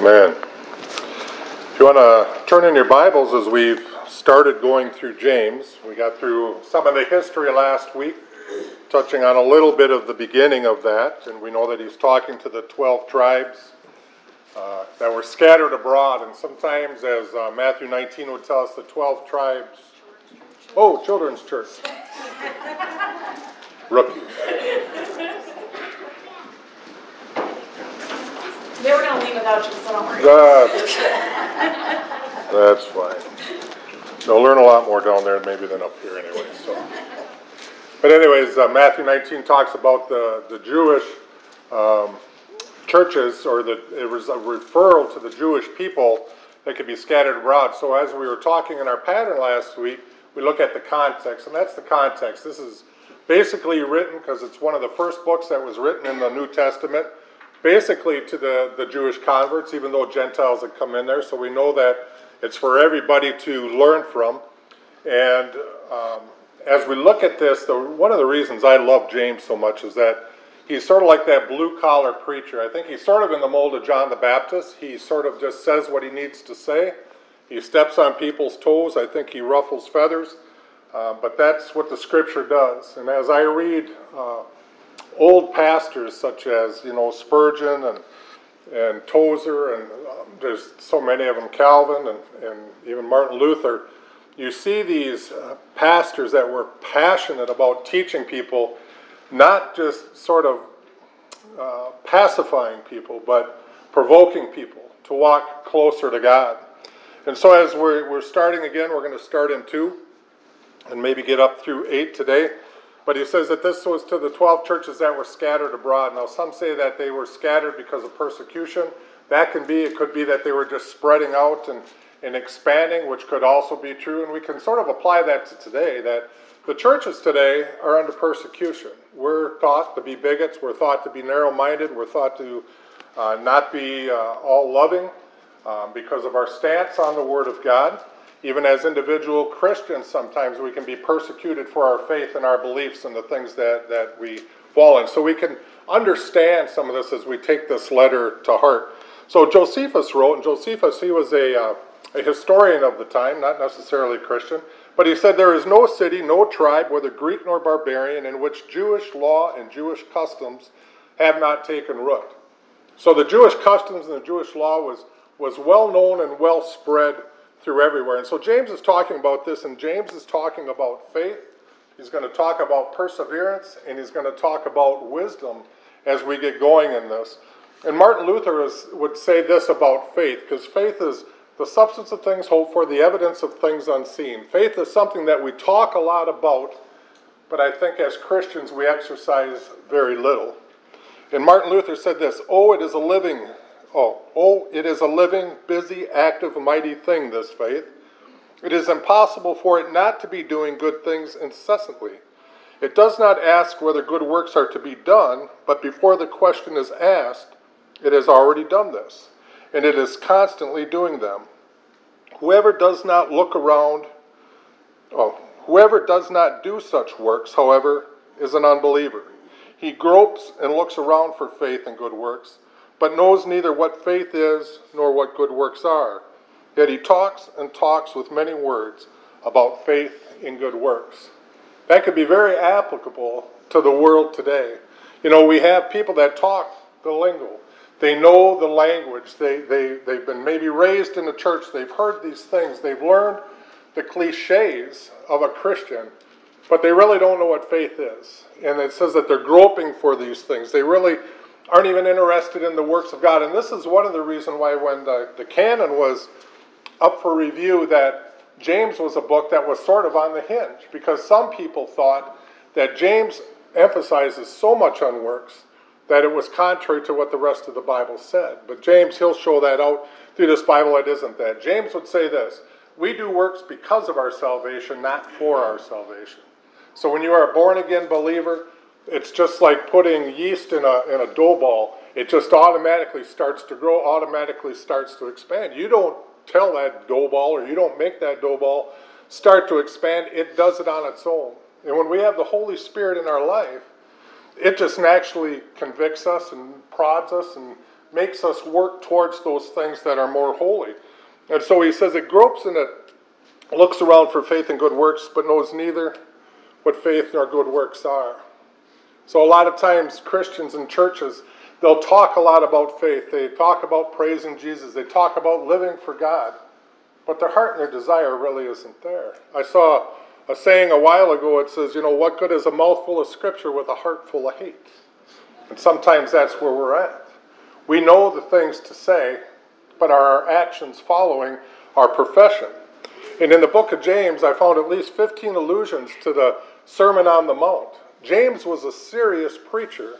Amen. If you want to turn in your Bibles as we've started going through James, we got through some of the history last week, touching on a little bit of the beginning of that, and we know that he's talking to the 12 tribes uh, that were scattered abroad, and sometimes, as uh, Matthew 19 would tell us, the 12 tribes. Oh, children's church. Rookies. They were gonna leave without you, so don't worry. That's, that's fine. They'll learn a lot more down there maybe than up here anyway, so. But anyways, uh, Matthew 19 talks about the, the Jewish um, churches, or the, it was a referral to the Jewish people that could be scattered abroad. So as we were talking in our pattern last week, we look at the context, and that's the context. This is basically written, because it's one of the first books that was written in the New Testament, basically to the, the Jewish converts, even though Gentiles had come in there. So we know that it's for everybody to learn from. And um, as we look at this, the, one of the reasons I love James so much is that he's sort of like that blue collar preacher. I think he's sort of in the mold of John the Baptist. He sort of just says what he needs to say. He steps on people's toes. I think he ruffles feathers. Uh, but that's what the scripture does. And as I read uh, old pastors such as you know Spurgeon and and Tozer and um, there's so many of them, Calvin and, and even Martin Luther. You see these uh, pastors that were passionate about teaching people, not just sort of uh, pacifying people, but provoking people to walk closer to God. And so, as we're, we're starting again, we're going to start in two and maybe get up through eight today. But he says that this was to the 12 churches that were scattered abroad. Now, some say that they were scattered because of persecution. That can be, it could be that they were just spreading out and, and expanding, which could also be true. And we can sort of apply that to today that the churches today are under persecution. We're thought to be bigots, we're thought to be narrow minded, we're thought to uh, not be uh, all loving um, because of our stance on the Word of God. Even as individual Christians, sometimes we can be persecuted for our faith and our beliefs and the things that, that we fall in. So we can understand some of this as we take this letter to heart. So Josephus wrote, and Josephus, he was a, uh, a historian of the time, not necessarily Christian, but he said, There is no city, no tribe, whether Greek nor barbarian, in which Jewish law and Jewish customs have not taken root. So the Jewish customs and the Jewish law was, was well known and well spread through everywhere. And so James is talking about this, and James is talking about faith. He's going to talk about perseverance, and he's going to talk about wisdom as we get going in this. And Martin Luther is, would say this about faith, because faith is the substance of things hoped for, the evidence of things unseen. Faith is something that we talk a lot about, but I think as Christians we exercise very little. And Martin Luther said this Oh, it is a living Oh, oh, it is a living, busy, active, mighty thing, this faith. It is impossible for it not to be doing good things incessantly. It does not ask whether good works are to be done, but before the question is asked, it has already done this, and it is constantly doing them. Whoever does not look around, oh, whoever does not do such works, however, is an unbeliever. He gropes and looks around for faith and good works but knows neither what faith is nor what good works are. Yet he talks and talks with many words about faith in good works. That could be very applicable to the world today. You know, we have people that talk the lingo. They know the language. They, they, they've been maybe raised in the church. They've heard these things. They've learned the cliches of a Christian, but they really don't know what faith is. And it says that they're groping for these things. They really aren't even interested in the works of God. And this is one of the reasons why when the, the canon was up for review that James was a book that was sort of on the hinge because some people thought that James emphasizes so much on works that it was contrary to what the rest of the Bible said. But James, he'll show that out through this Bible, it isn't that. James would say this We do works because of our salvation, not for our salvation. So when you are a born again believer, it's just like putting yeast in a, in a dough ball. It just automatically starts to grow, automatically starts to expand. You don't tell that dough ball or you don't make that dough ball start to expand, it does it on its own. And when we have the Holy Spirit in our life, it just naturally convicts us and prods us and makes us work towards those things that are more holy. And so he says it gropes and it looks around for faith and good works, but knows neither what faith nor good works are. So a lot of times Christians and churches, they'll talk a lot about faith. They talk about praising Jesus. They talk about living for God. But their heart and their desire really isn't there. I saw a saying a while ago, it says, you know, what good is a mouthful of scripture with a heart full of hate? And sometimes that's where we're at. We know the things to say, but are our actions following our profession? And in the book of James, I found at least 15 allusions to the Sermon on the Mount. James was a serious preacher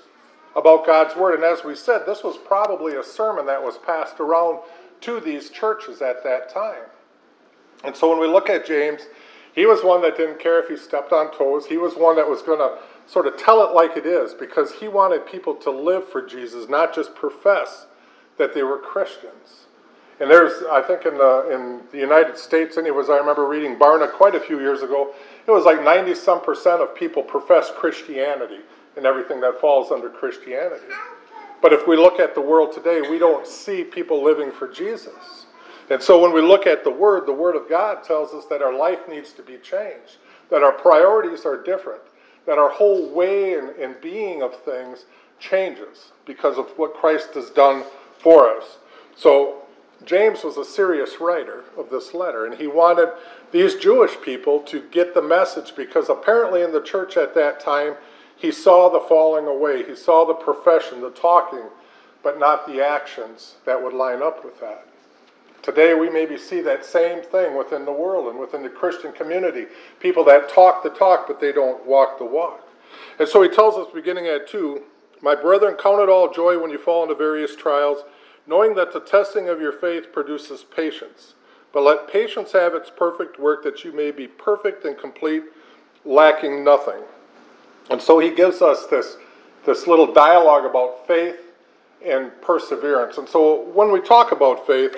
about God's Word. And as we said, this was probably a sermon that was passed around to these churches at that time. And so when we look at James, he was one that didn't care if he stepped on toes. He was one that was going to sort of tell it like it is because he wanted people to live for Jesus, not just profess that they were Christians. And there's, I think, in the in the United States, anyways, I remember reading Barna quite a few years ago. It was like 90 some percent of people profess Christianity and everything that falls under Christianity. But if we look at the world today, we don't see people living for Jesus. And so when we look at the Word, the Word of God tells us that our life needs to be changed, that our priorities are different, that our whole way and, and being of things changes because of what Christ has done for us. So James was a serious writer of this letter, and he wanted these Jewish people to get the message because apparently in the church at that time, he saw the falling away, he saw the profession, the talking, but not the actions that would line up with that. Today, we maybe see that same thing within the world and within the Christian community. People that talk the talk, but they don't walk the walk. And so he tells us, beginning at 2, My brethren, count it all joy when you fall into various trials, knowing that the testing of your faith produces patience. But let patience have its perfect work, that you may be perfect and complete, lacking nothing. And so he gives us this, this little dialogue about faith and perseverance. And so when we talk about faith,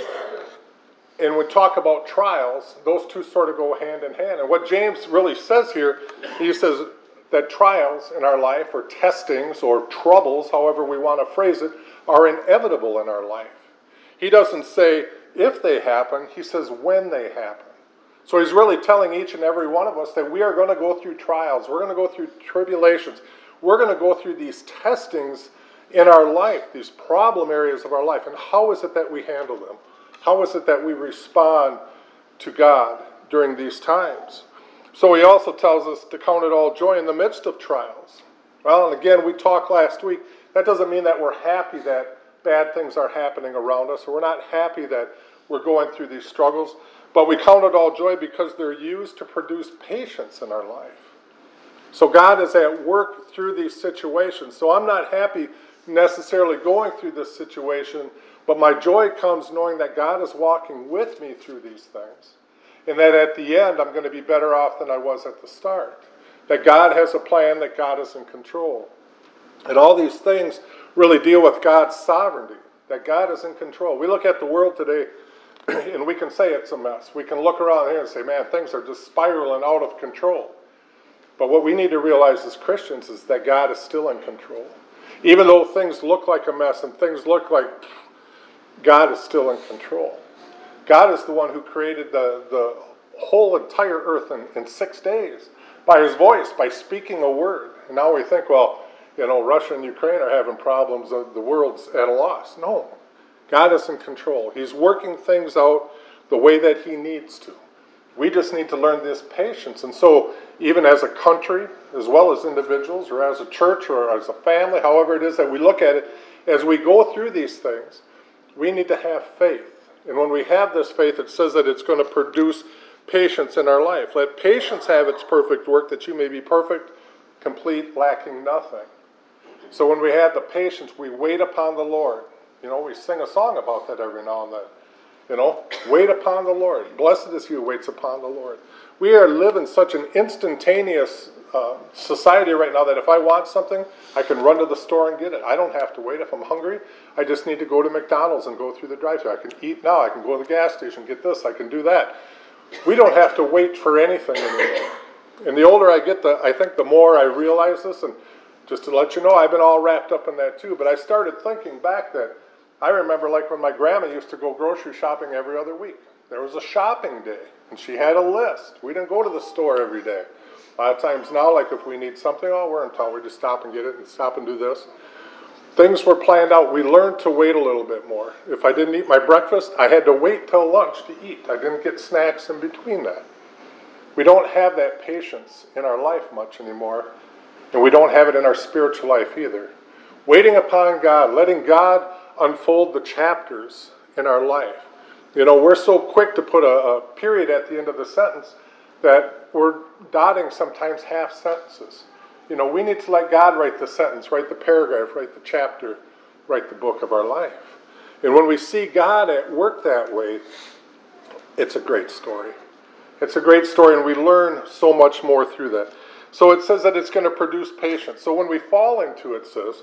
and we talk about trials, those two sort of go hand in hand. And what James really says here, he says that trials in our life, or testings, or troubles, however we want to phrase it, are inevitable in our life. He doesn't say if they happen, he says when they happen. So he's really telling each and every one of us that we are going to go through trials, we're going to go through tribulations, we're going to go through these testings in our life, these problem areas of our life. And how is it that we handle them? How is it that we respond to God during these times? So he also tells us to count it all joy in the midst of trials. Well, and again, we talked last week. That doesn't mean that we're happy that bad things are happening around us, we're not happy that we're going through these struggles, but we count it all joy because they're used to produce patience in our life. So God is at work through these situations. So I'm not happy necessarily going through this situation but my joy comes knowing that God is walking with me through these things. And that at the end, I'm going to be better off than I was at the start. That God has a plan, that God is in control. And all these things really deal with God's sovereignty, that God is in control. We look at the world today and we can say it's a mess. We can look around here and say, man, things are just spiraling out of control. But what we need to realize as Christians is that God is still in control. Even though things look like a mess and things look like God is still in control. God is the one who created the, the whole entire earth in, in six days by his voice, by speaking a word. And now we think, well, you know, Russia and Ukraine are having problems, the world's at a loss. No. God is in control. He's working things out the way that he needs to. We just need to learn this patience. And so, even as a country, as well as individuals, or as a church, or as a family, however it is that we look at it, as we go through these things, we need to have faith. And when we have this faith, it says that it's going to produce patience in our life. Let patience have its perfect work, that you may be perfect, complete, lacking nothing. So when we have the patience, we wait upon the Lord. You know, we sing a song about that every now and then. You know, wait upon the Lord. Blessed is he who waits upon the Lord. We are living such an instantaneous uh, society right now that if I want something, I can run to the store and get it. I don't have to wait. If I'm hungry, I just need to go to McDonald's and go through the drive-thru. I can eat now. I can go to the gas station, get this. I can do that. We don't have to wait for anything anymore. And the older I get, the I think the more I realize this. And just to let you know, I've been all wrapped up in that too. But I started thinking back that I remember like when my grandma used to go grocery shopping every other week. There was a shopping day, and she had a list. We didn't go to the store every day. A lot of times now, like if we need something, oh, we're in town, we just stop and get it and stop and do this. Things were planned out. We learned to wait a little bit more. If I didn't eat my breakfast, I had to wait till lunch to eat. I didn't get snacks in between that. We don't have that patience in our life much anymore, and we don't have it in our spiritual life either. Waiting upon God, letting God unfold the chapters in our life. You know, we're so quick to put a, a period at the end of the sentence that we're dotting sometimes half sentences. You know, we need to let God write the sentence, write the paragraph, write the chapter, write the book of our life. And when we see God at work that way, it's a great story. It's a great story, and we learn so much more through that. So it says that it's going to produce patience. So when we fall into it, says,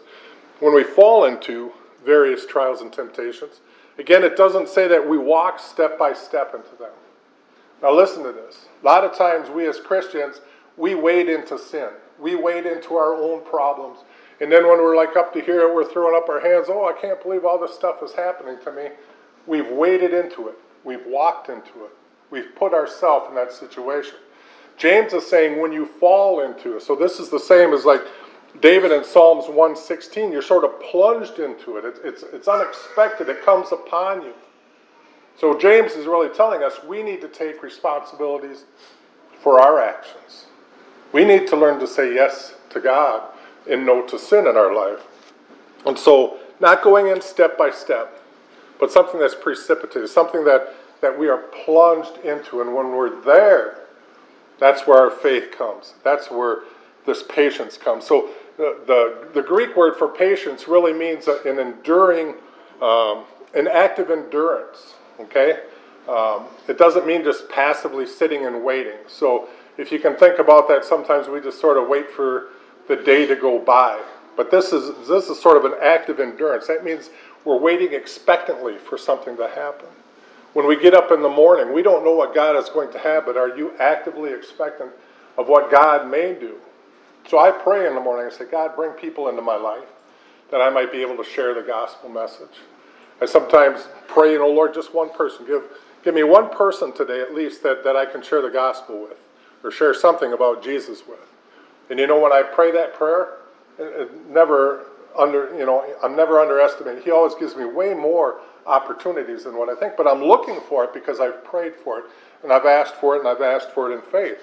when we fall into various trials and temptations, again, it doesn't say that we walk step by step into them. Now, listen to this. A lot of times, we as Christians, we wade into sin, we wade into our own problems. And then when we're like up to here, we're throwing up our hands, oh, I can't believe all this stuff is happening to me. We've waded into it, we've walked into it, we've put ourselves in that situation. James is saying when you fall into it, so this is the same as like David in Psalms 116, you're sort of plunged into it. It's, it's, it's unexpected, it comes upon you. So James is really telling us we need to take responsibilities for our actions. We need to learn to say yes to God and no to sin in our life. And so, not going in step by step, but something that's precipitated, something that, that we are plunged into. And when we're there, that's where our faith comes. That's where this patience comes. So, the, the, the Greek word for patience really means an enduring, um, an active endurance. Okay? Um, it doesn't mean just passively sitting and waiting. So, if you can think about that, sometimes we just sort of wait for the day to go by. But this is this is sort of an active endurance. That means we're waiting expectantly for something to happen. When we get up in the morning, we don't know what God is going to have, but are you actively expectant of what God may do? So I pray in the morning. I say, God, bring people into my life that I might be able to share the gospel message. I sometimes pray, you know, Lord, just one person. Give, give me one person today at least that, that I can share the gospel with or share something about Jesus with. And you know, when I pray that prayer, it, it never under, you know, I'm never underestimating. He always gives me way more opportunities than what I think, but I'm looking for it because I've prayed for it and I've asked for it and I've asked for it in faith.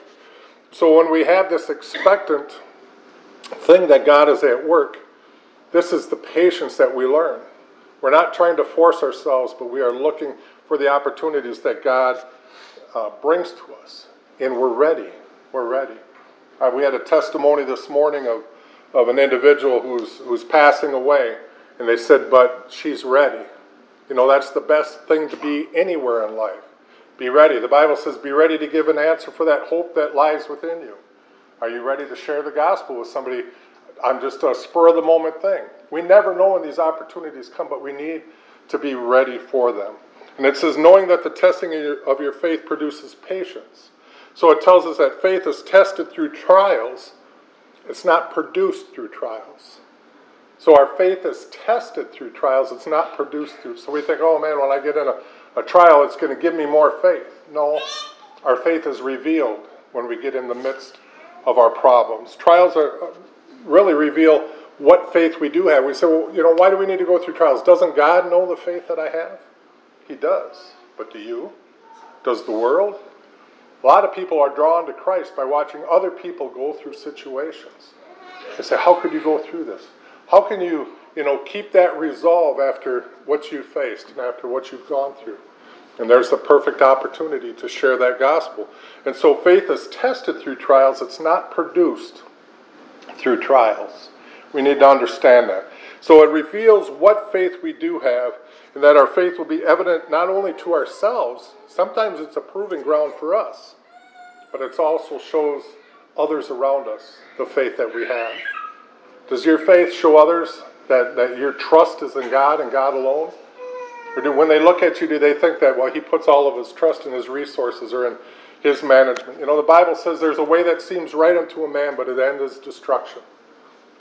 So when we have this expectant thing that God is at work, this is the patience that we learn. We're not trying to force ourselves, but we are looking for the opportunities that God uh, brings to us. And we're ready. We're ready. Uh, we had a testimony this morning of, of an individual who's, who's passing away, and they said, but she's ready. You know, that's the best thing to be anywhere in life. Be ready. The Bible says, be ready to give an answer for that hope that lies within you. Are you ready to share the gospel with somebody on just a spur of the moment thing? We never know when these opportunities come, but we need to be ready for them. And it says, knowing that the testing of your, of your faith produces patience. So it tells us that faith is tested through trials, it's not produced through trials. So our faith is tested through trials, it's not produced through. So we think, oh man, when I get in a, a trial, it's going to give me more faith. No, our faith is revealed when we get in the midst of our problems. Trials are uh, really reveal what faith we do have. We say, well, you know, why do we need to go through trials? Doesn't God know the faith that I have? He does. But do you? Does the world? A lot of people are drawn to Christ by watching other people go through situations. They say, how could you go through this? How can you, you know, keep that resolve after what you faced and after what you've gone through? And there's the perfect opportunity to share that gospel. And so faith is tested through trials, it's not produced through trials. We need to understand that. So it reveals what faith we do have, and that our faith will be evident not only to ourselves, sometimes it's a proving ground for us, but it also shows others around us the faith that we have. Does your faith show others that, that your trust is in God and God alone? Or do, when they look at you, do they think that, well, he puts all of his trust in his resources or in his management? You know, the Bible says there's a way that seems right unto a man, but it ends is destruction.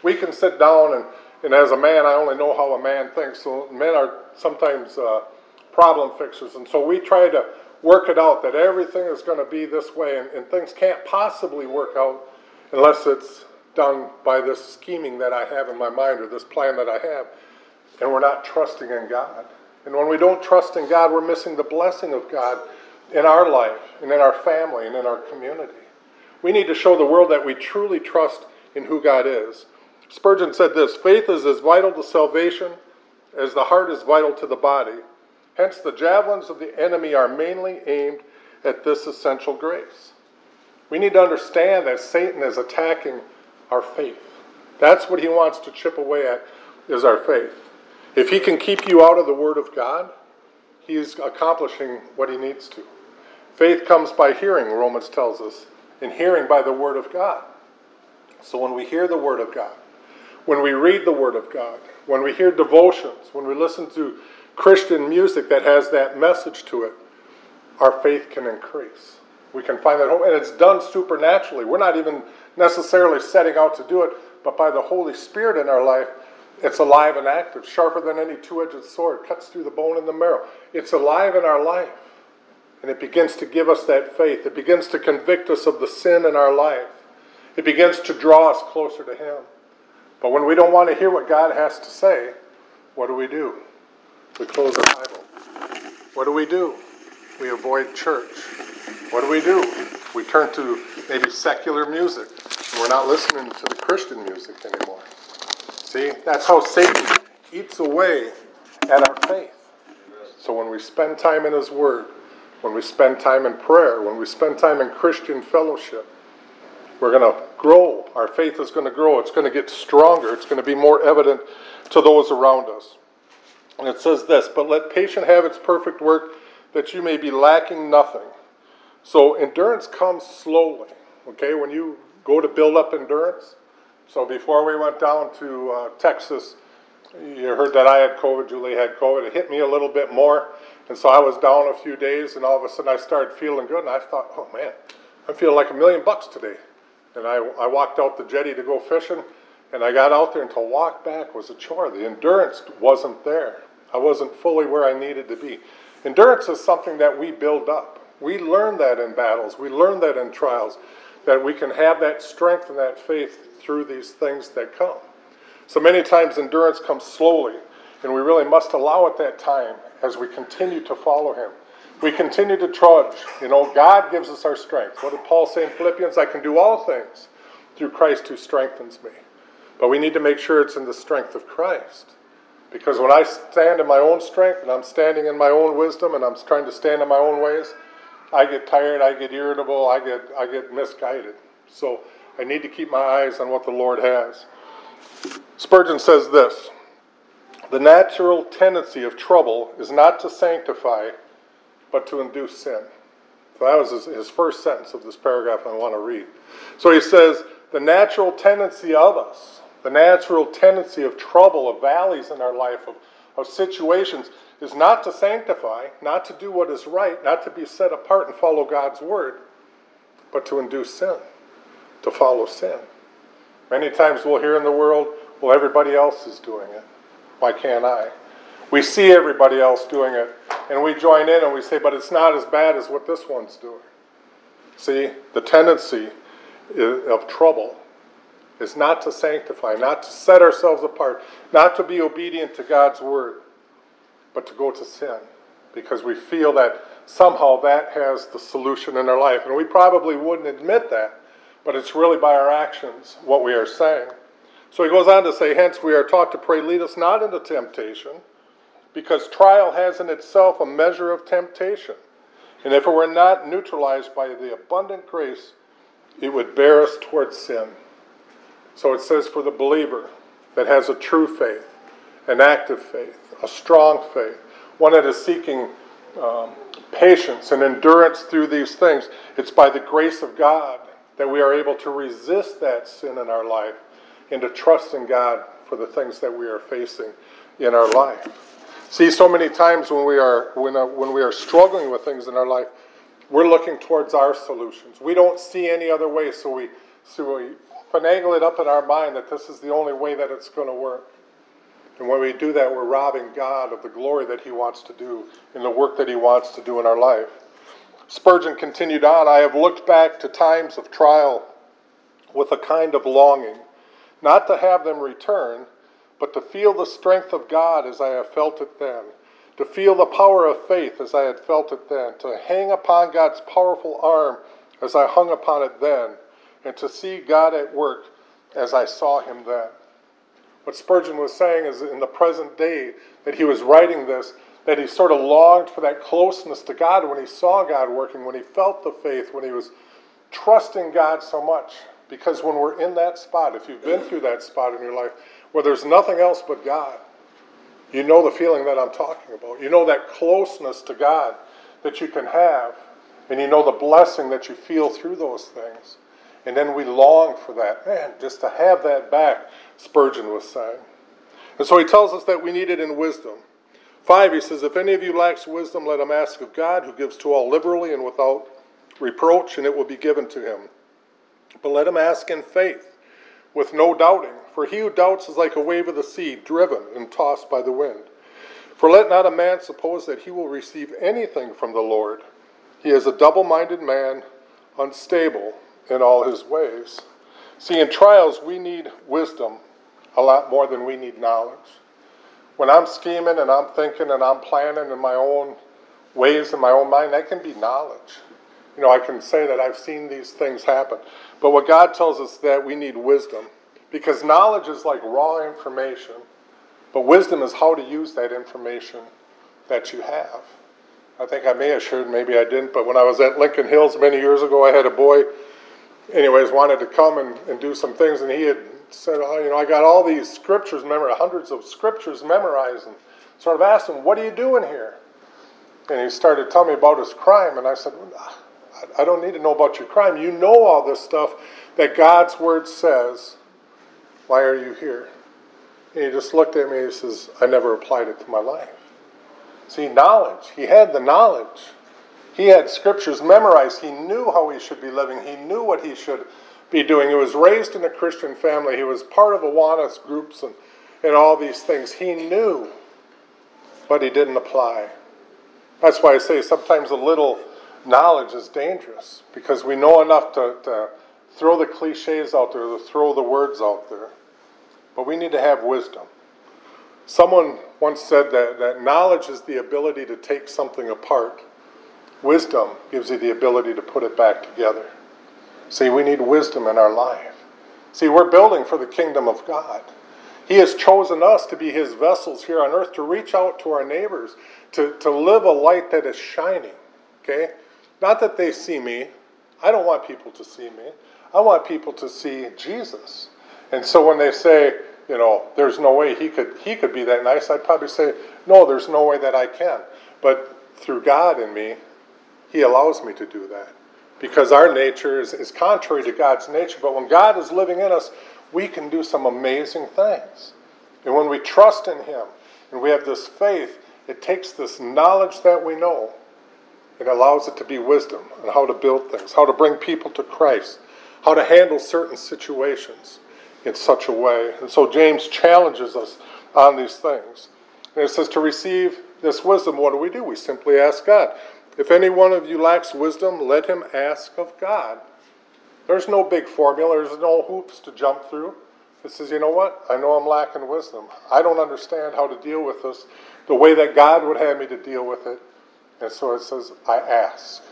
We can sit down and, And as a man, I only know how a man thinks. So men are sometimes uh, problem fixers. And so we try to work it out that everything is going to be this way, and, and things can't possibly work out unless it's done by this scheming that I have in my mind or this plan that I have. And we're not trusting in God. And when we don't trust in God, we're missing the blessing of God in our life and in our family and in our community. We need to show the world that we truly trust in who God is. Spurgeon said this faith is as vital to salvation as the heart is vital to the body. Hence, the javelins of the enemy are mainly aimed at this essential grace. We need to understand that Satan is attacking our faith. That's what he wants to chip away at is our faith. If he can keep you out of the word of God, he's accomplishing what he needs to. Faith comes by hearing, Romans tells us, and hearing by the word of God. So when we hear the word of God, when we read the word of God, when we hear devotions, when we listen to Christian music that has that message to it, our faith can increase. We can find that hope, and it's done supernaturally. We're not even necessarily setting out to do it, but by the Holy Spirit in our life, it's alive and active, sharper than any two edged sword, cuts through the bone and the marrow. It's alive in our life, and it begins to give us that faith. It begins to convict us of the sin in our life, it begins to draw us closer to Him. But when we don't want to hear what God has to say, what do we do? We close our Bible. What do we do? We avoid church. What do we do? We turn to maybe secular music. We're not listening to the Christian music anymore. See, that's how Satan eats away at our faith. So when we spend time in His Word, when we spend time in prayer, when we spend time in Christian fellowship, we're going to grow. Our faith is going to grow. It's going to get stronger. It's going to be more evident to those around us. And it says this, but let patience have its perfect work, that you may be lacking nothing. So endurance comes slowly. Okay, when you go to build up endurance. So before we went down to uh, Texas, you heard that I had COVID, Julie had COVID. It hit me a little bit more. And so I was down a few days, and all of a sudden I started feeling good. And I thought, oh man, I'm feeling like a million bucks today. And I, I walked out the jetty to go fishing, and I got out there, and to walk back was a chore. The endurance wasn't there. I wasn't fully where I needed to be. Endurance is something that we build up. We learn that in battles, we learn that in trials, that we can have that strength and that faith through these things that come. So many times endurance comes slowly, and we really must allow it that time as we continue to follow Him. We continue to trudge. You know, God gives us our strength. What did Paul say in Philippians? I can do all things through Christ who strengthens me. But we need to make sure it's in the strength of Christ. Because when I stand in my own strength and I'm standing in my own wisdom and I'm trying to stand in my own ways, I get tired, I get irritable, I get, I get misguided. So I need to keep my eyes on what the Lord has. Spurgeon says this The natural tendency of trouble is not to sanctify, but to induce sin. So that was his, his first sentence of this paragraph I want to read. So he says, The natural tendency of us, the natural tendency of trouble, of valleys in our life, of, of situations, is not to sanctify, not to do what is right, not to be set apart and follow God's word, but to induce sin, to follow sin. Many times we'll hear in the world, well, everybody else is doing it. Why can't I? We see everybody else doing it, and we join in and we say, but it's not as bad as what this one's doing. See, the tendency of trouble is not to sanctify, not to set ourselves apart, not to be obedient to God's word, but to go to sin because we feel that somehow that has the solution in our life. And we probably wouldn't admit that, but it's really by our actions what we are saying. So he goes on to say, Hence we are taught to pray, lead us not into temptation, because trial has in itself a measure of temptation. And if it were not neutralized by the abundant grace, it would bear us towards sin. So it says for the believer that has a true faith, an active faith, a strong faith, one that is seeking um, patience and endurance through these things. It's by the grace of God that we are able to resist that sin in our life and to trust in God for the things that we are facing in our life. See, so many times when we are when, uh, when we are struggling with things in our life, we're looking towards our solutions. We don't see any other way, so we so we finagle it up in our mind that this is the only way that it's going to work. And when we do that, we're robbing God of the glory that He wants to do in the work that He wants to do in our life. Spurgeon continued on I have looked back to times of trial with a kind of longing, not to have them return, but to feel the strength of God as I have felt it then, to feel the power of faith as I had felt it then, to hang upon God's powerful arm as I hung upon it then, and to see God at work as I saw Him then. What Spurgeon was saying is in the present day that he was writing this, that he sort of longed for that closeness to God when he saw God working, when he felt the faith, when he was trusting God so much. Because when we're in that spot, if you've been through that spot in your life where there's nothing else but God, you know the feeling that I'm talking about. You know that closeness to God that you can have, and you know the blessing that you feel through those things. And then we long for that. Man, just to have that back, Spurgeon was saying. And so he tells us that we need it in wisdom. Five, he says, If any of you lacks wisdom, let him ask of God, who gives to all liberally and without reproach, and it will be given to him. But let him ask in faith, with no doubting. For he who doubts is like a wave of the sea, driven and tossed by the wind. For let not a man suppose that he will receive anything from the Lord. He is a double minded man, unstable in all his ways. See, in trials, we need wisdom a lot more than we need knowledge. When I'm scheming and I'm thinking and I'm planning in my own ways in my own mind, that can be knowledge. You know, I can say that I've seen these things happen. But what God tells us that we need wisdom because knowledge is like raw information, but wisdom is how to use that information that you have. I think I may have shared, maybe I didn't, but when I was at Lincoln Hills many years ago, I had a boy anyways, wanted to come and, and do some things, and he had said, oh, you know, I got all these scriptures memorized, hundreds of scriptures memorized, and sort of asked him, what are you doing here? And he started telling me about his crime, and I said, I don't need to know about your crime. You know all this stuff that God's word says. Why are you here? And he just looked at me and he says, I never applied it to my life. See, knowledge. He had the knowledge. He had scriptures memorized. He knew how he should be living. He knew what he should be doing. He was raised in a Christian family. He was part of Awanas groups and, and all these things. He knew, but he didn't apply. That's why I say sometimes a little knowledge is dangerous because we know enough to, to throw the cliches out there, to throw the words out there. But we need to have wisdom. Someone once said that, that knowledge is the ability to take something apart Wisdom gives you the ability to put it back together. See, we need wisdom in our life. See, we're building for the kingdom of God. He has chosen us to be his vessels here on earth to reach out to our neighbors, to, to live a light that is shining. Okay? Not that they see me. I don't want people to see me. I want people to see Jesus. And so when they say, you know, there's no way he could he could be that nice, I'd probably say, no, there's no way that I can. But through God in me, he allows me to do that because our nature is, is contrary to God's nature. But when God is living in us, we can do some amazing things. And when we trust in Him and we have this faith, it takes this knowledge that we know and allows it to be wisdom on how to build things, how to bring people to Christ, how to handle certain situations in such a way. And so James challenges us on these things. And it says to receive this wisdom, what do we do? We simply ask God. If any one of you lacks wisdom, let him ask of God. There's no big formula, there's no hoops to jump through. It says, you know what? I know I'm lacking wisdom. I don't understand how to deal with this the way that God would have me to deal with it. And so it says, I ask.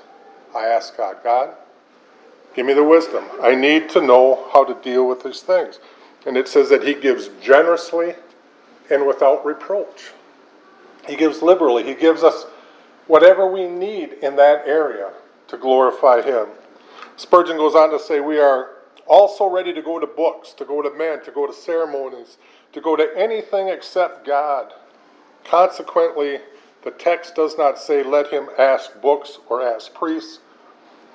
I ask God, God, give me the wisdom. I need to know how to deal with these things. And it says that He gives generously and without reproach. He gives liberally. He gives us whatever we need in that area to glorify Him. Spurgeon goes on to say, We are also ready to go to books, to go to men, to go to ceremonies, to go to anything except God. Consequently, the text does not say, Let him ask books or ask priests,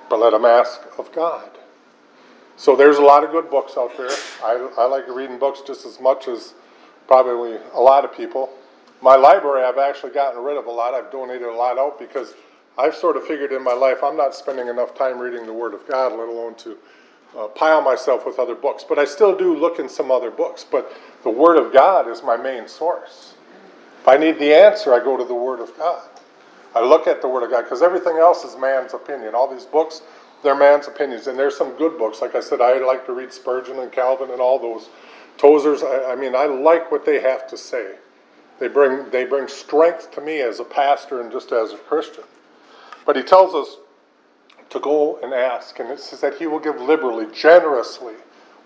but let him ask of God. So there's a lot of good books out there. I, I like reading books just as much as probably a lot of people my library, I've actually gotten rid of a lot. I've donated a lot out because I've sort of figured in my life I'm not spending enough time reading the Word of God, let alone to uh, pile myself with other books, but I still do look in some other books. But the Word of God is my main source. If I need the answer, I go to the Word of God. I look at the Word of God because everything else is man's opinion. All these books, they're man's opinions, and there's some good books. Like I said, I like to read Spurgeon and Calvin and all those. Tozer's, I, I mean, I like what they have to say. They bring, they bring strength to me as a pastor and just as a Christian. But he tells us to go and ask, and it says that he will give liberally, generously,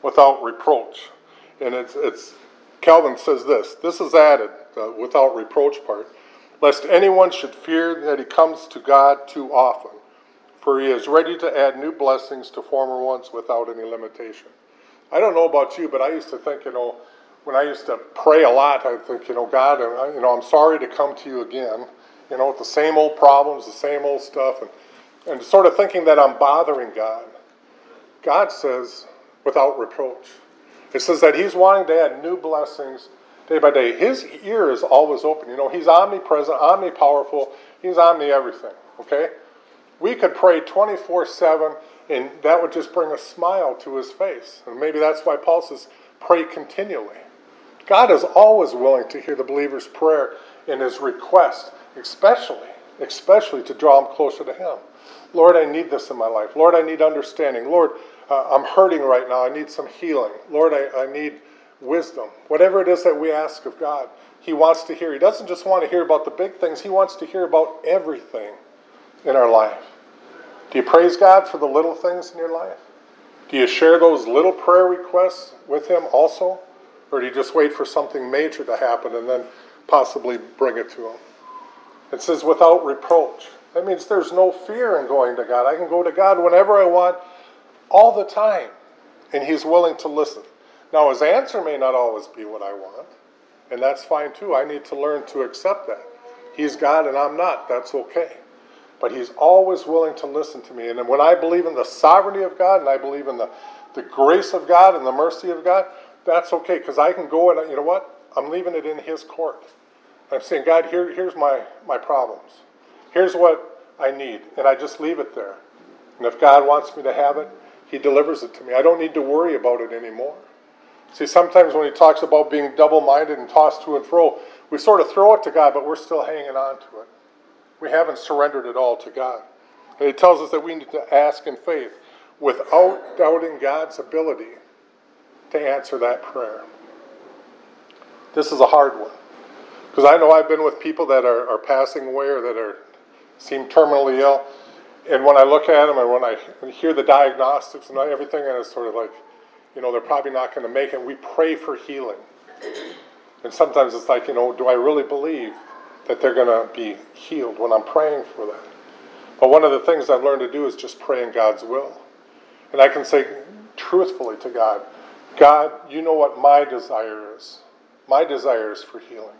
without reproach. And it's, it's Calvin says this this is added, the without reproach part, lest anyone should fear that he comes to God too often, for he is ready to add new blessings to former ones without any limitation. I don't know about you, but I used to think, you know, when I used to pray a lot, I think, you know, God, uh, you know, I'm sorry to come to you again, you know, with the same old problems, the same old stuff, and, and sort of thinking that I'm bothering God. God says, without reproach. It says that He's wanting to add new blessings day by day. His ear is always open. You know, He's omnipresent, omnipowerful, He's omni everything, okay? We could pray 24 7, and that would just bring a smile to His face. And maybe that's why Paul says, pray continually. God is always willing to hear the believer's prayer and his request, especially, especially to draw him closer to him. Lord, I need this in my life. Lord, I need understanding. Lord, uh, I'm hurting right now. I need some healing. Lord, I, I need wisdom. Whatever it is that we ask of God, He wants to hear. He doesn't just want to hear about the big things, He wants to hear about everything in our life. Do you praise God for the little things in your life? Do you share those little prayer requests with Him also? Or do you just wait for something major to happen and then possibly bring it to Him? It says, without reproach. That means there's no fear in going to God. I can go to God whenever I want, all the time, and He's willing to listen. Now, His answer may not always be what I want, and that's fine too. I need to learn to accept that. He's God and I'm not. That's okay. But He's always willing to listen to me. And when I believe in the sovereignty of God and I believe in the, the grace of God and the mercy of God, that's okay because I can go and you know what? I'm leaving it in His court. I'm saying, God, here, here's my, my problems. Here's what I need. And I just leave it there. And if God wants me to have it, He delivers it to me. I don't need to worry about it anymore. See, sometimes when He talks about being double minded and tossed to and fro, we sort of throw it to God, but we're still hanging on to it. We haven't surrendered it all to God. And He tells us that we need to ask in faith without doubting God's ability to answer that prayer. This is a hard one. Because I know I've been with people that are, are passing away or that are seem terminally ill. And when I look at them and when I hear the diagnostics and everything, and it's sort of like, you know, they're probably not going to make it. We pray for healing. And sometimes it's like, you know, do I really believe that they're going to be healed when I'm praying for them? But one of the things I've learned to do is just pray in God's will. And I can say truthfully to God, God, you know what my desire is. My desire is for healing.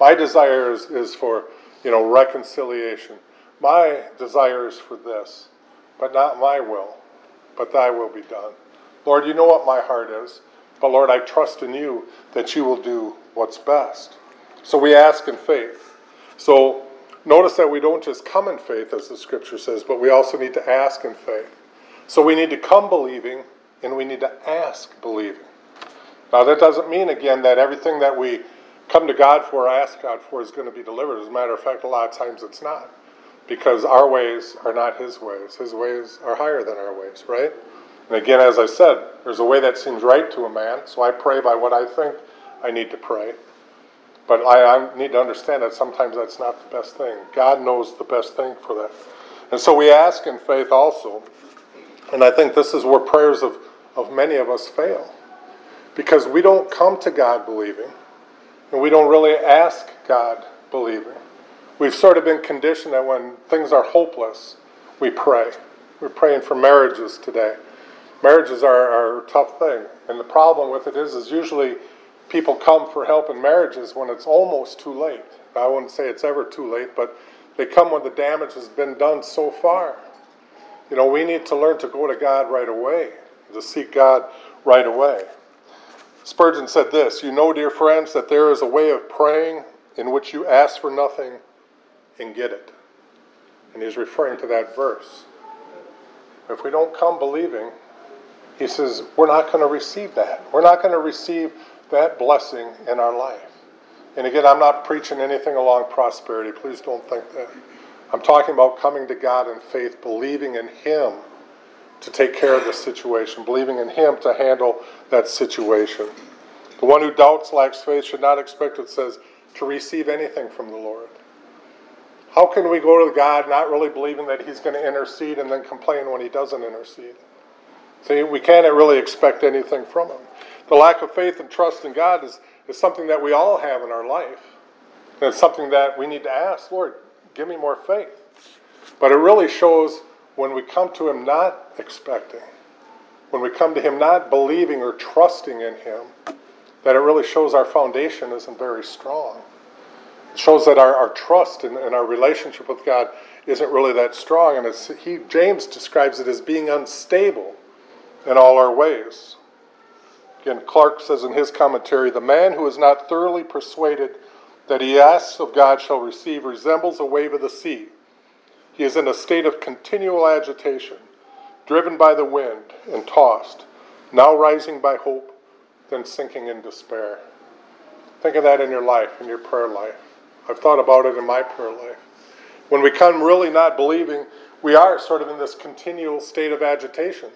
My desire is, is for, you know, reconciliation. My desire is for this, but not my will, but thy will be done. Lord, you know what my heart is, but Lord, I trust in you that you will do what's best. So we ask in faith. So notice that we don't just come in faith, as the scripture says, but we also need to ask in faith. So we need to come believing and we need to ask believing. Now, that doesn't mean, again, that everything that we come to God for, or ask God for, is going to be delivered. As a matter of fact, a lot of times it's not. Because our ways are not His ways. His ways are higher than our ways, right? And again, as I said, there's a way that seems right to a man, so I pray by what I think I need to pray. But I, I need to understand that sometimes that's not the best thing. God knows the best thing for that. And so we ask in faith also. And I think this is where prayers of, of many of us fail. Because we don't come to God believing, and we don't really ask God believing. We've sort of been conditioned that when things are hopeless, we pray. We're praying for marriages today. Marriages are, are a tough thing. And the problem with it is, is usually people come for help in marriages when it's almost too late. I wouldn't say it's ever too late, but they come when the damage has been done so far. You know, we need to learn to go to God right away, to seek God right away. Spurgeon said this You know, dear friends, that there is a way of praying in which you ask for nothing and get it. And he's referring to that verse. If we don't come believing, he says, we're not going to receive that. We're not going to receive that blessing in our life. And again, I'm not preaching anything along prosperity. Please don't think that. I'm talking about coming to God in faith, believing in Him to take care of the situation, believing in Him to handle that situation. The one who doubts, lacks faith, should not expect, it says, to receive anything from the Lord. How can we go to God not really believing that He's going to intercede and then complain when He doesn't intercede? See, we can't really expect anything from Him. The lack of faith and trust in God is, is something that we all have in our life. And it's something that we need to ask, Lord, give me more faith. But it really shows when we come to Him not expecting, when we come to Him not believing or trusting in Him, that it really shows our foundation isn't very strong. It shows that our, our trust and, and our relationship with God isn't really that strong. And it's, he, James describes it as being unstable in all our ways. Again, Clarke says in his commentary the man who is not thoroughly persuaded that he asks of God shall receive resembles a wave of the sea. He is in a state of continual agitation, driven by the wind and tossed, now rising by hope, then sinking in despair. Think of that in your life, in your prayer life. I've thought about it in my prayer life. When we come really not believing, we are sort of in this continual state of agitation.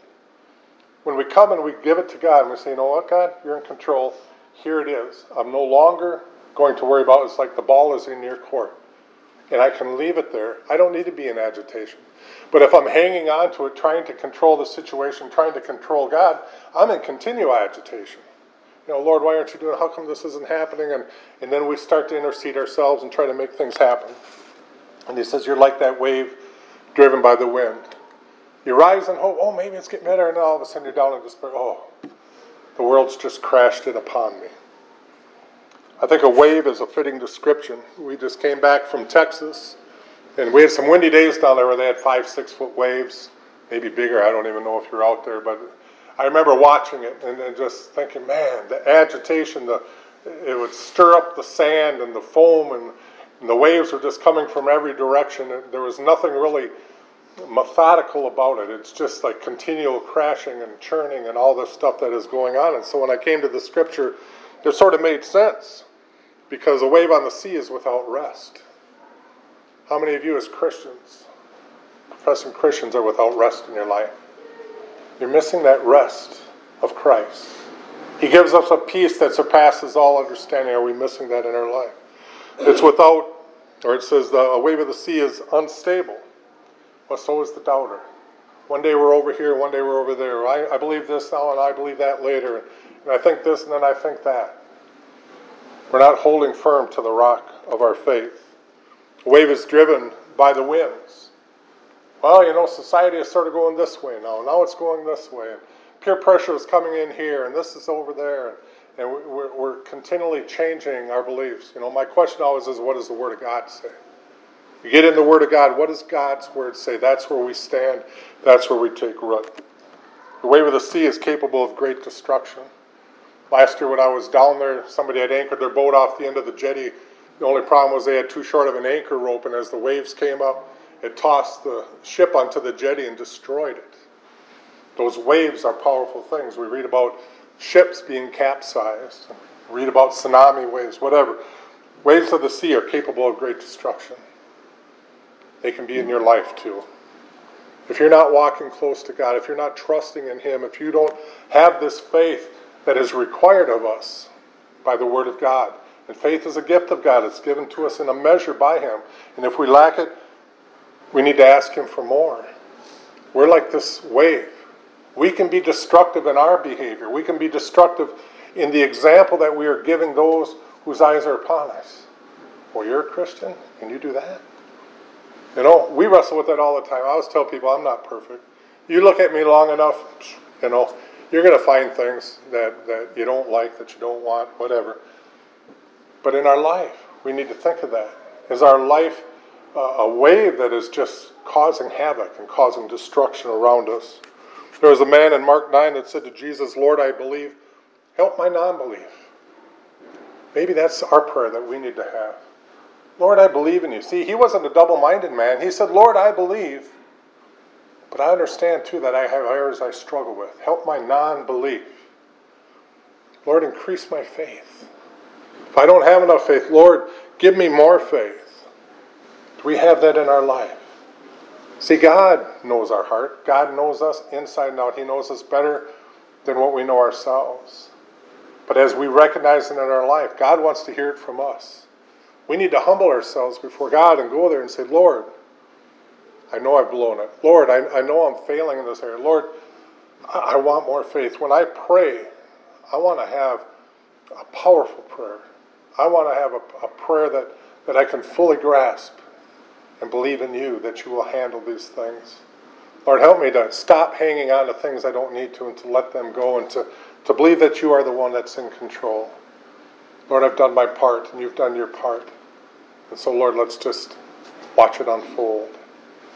When we come and we give it to God and we say, you know what, God, you're in control. Here it is. I'm no longer going to worry about it. It's like the ball is in your court. And I can leave it there. I don't need to be in agitation. But if I'm hanging on to it, trying to control the situation, trying to control God, I'm in continual agitation. You know, Lord, why aren't you doing? How come this isn't happening? And and then we start to intercede ourselves and try to make things happen. And He says, you're like that wave driven by the wind. You rise in hope. Oh, maybe it's getting better, and all of a sudden you're down in despair. Oh, the world's just crashed in upon me. I think a wave is a fitting description. We just came back from Texas, and we had some windy days down there where they had five, six foot waves, maybe bigger. I don't even know if you're out there, but I remember watching it and, and just thinking, man, the agitation, the it would stir up the sand and the foam, and, and the waves were just coming from every direction. There was nothing really methodical about it. It's just like continual crashing and churning and all this stuff that is going on. And so when I came to the scripture, it sort of made sense because a wave on the sea is without rest. How many of you, as Christians, professing Christians, are without rest in your life? You're missing that rest of Christ. He gives us a peace that surpasses all understanding. Are we missing that in our life? It's without, or it says the a wave of the sea is unstable. Well, so is the doubter. One day we're over here, one day we're over there. I, I believe this now and I believe that later. And I think this and then I think that. We're not holding firm to the rock of our faith. The wave is driven by the winds. Well, you know, society is sort of going this way now. Now it's going this way. And peer pressure is coming in here, and this is over there. And we're, we're continually changing our beliefs. You know, my question always is, what does the Word of God say? You get in the Word of God, what does God's Word say? That's where we stand, that's where we take root. The wave of the sea is capable of great destruction. Last year, when I was down there, somebody had anchored their boat off the end of the jetty. The only problem was they had too short of an anchor rope, and as the waves came up, it tossed the ship onto the jetty and destroyed it. Those waves are powerful things. We read about ships being capsized, read about tsunami waves, whatever. Waves of the sea are capable of great destruction. They can be in your life too. If you're not walking close to God, if you're not trusting in Him, if you don't have this faith that is required of us by the Word of God, and faith is a gift of God, it's given to us in a measure by Him. And if we lack it, we need to ask Him for more. We're like this wave. We can be destructive in our behavior, we can be destructive in the example that we are giving those whose eyes are upon us. Well, you're a Christian, and you do that? You know, we wrestle with that all the time. I always tell people I'm not perfect. You look at me long enough, you know, you're going to find things that, that you don't like, that you don't want, whatever. But in our life, we need to think of that. Is our life uh, a wave that is just causing havoc and causing destruction around us? There was a man in Mark 9 that said to Jesus, Lord, I believe, help my non belief. Maybe that's our prayer that we need to have. Lord, I believe in you. See, he wasn't a double minded man. He said, Lord, I believe. But I understand too that I have areas I struggle with. Help my non belief. Lord, increase my faith. If I don't have enough faith, Lord, give me more faith. Do we have that in our life? See, God knows our heart. God knows us inside and out. He knows us better than what we know ourselves. But as we recognize it in our life, God wants to hear it from us. We need to humble ourselves before God and go there and say, Lord, I know I've blown it. Lord, I, I know I'm failing in this area. Lord, I, I want more faith. When I pray, I want to have a powerful prayer. I want to have a, a prayer that, that I can fully grasp and believe in you that you will handle these things. Lord, help me to stop hanging on to things I don't need to and to let them go and to, to believe that you are the one that's in control. Lord, I've done my part and you've done your part. And so, Lord, let's just watch it unfold.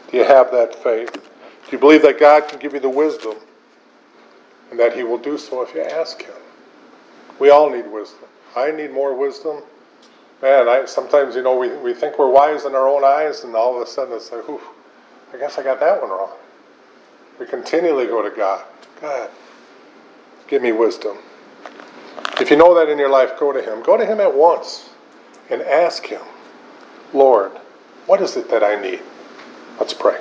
Do you have that faith? Do you believe that God can give you the wisdom and that He will do so if you ask Him? We all need wisdom. I need more wisdom. Man, I sometimes you know we, we think we're wise in our own eyes, and all of a sudden it's like, ooh, I guess I got that one wrong. We continually go to God. God, give me wisdom. If you know that in your life, go to Him. Go to Him at once and ask Him, Lord, what is it that I need? Let's pray.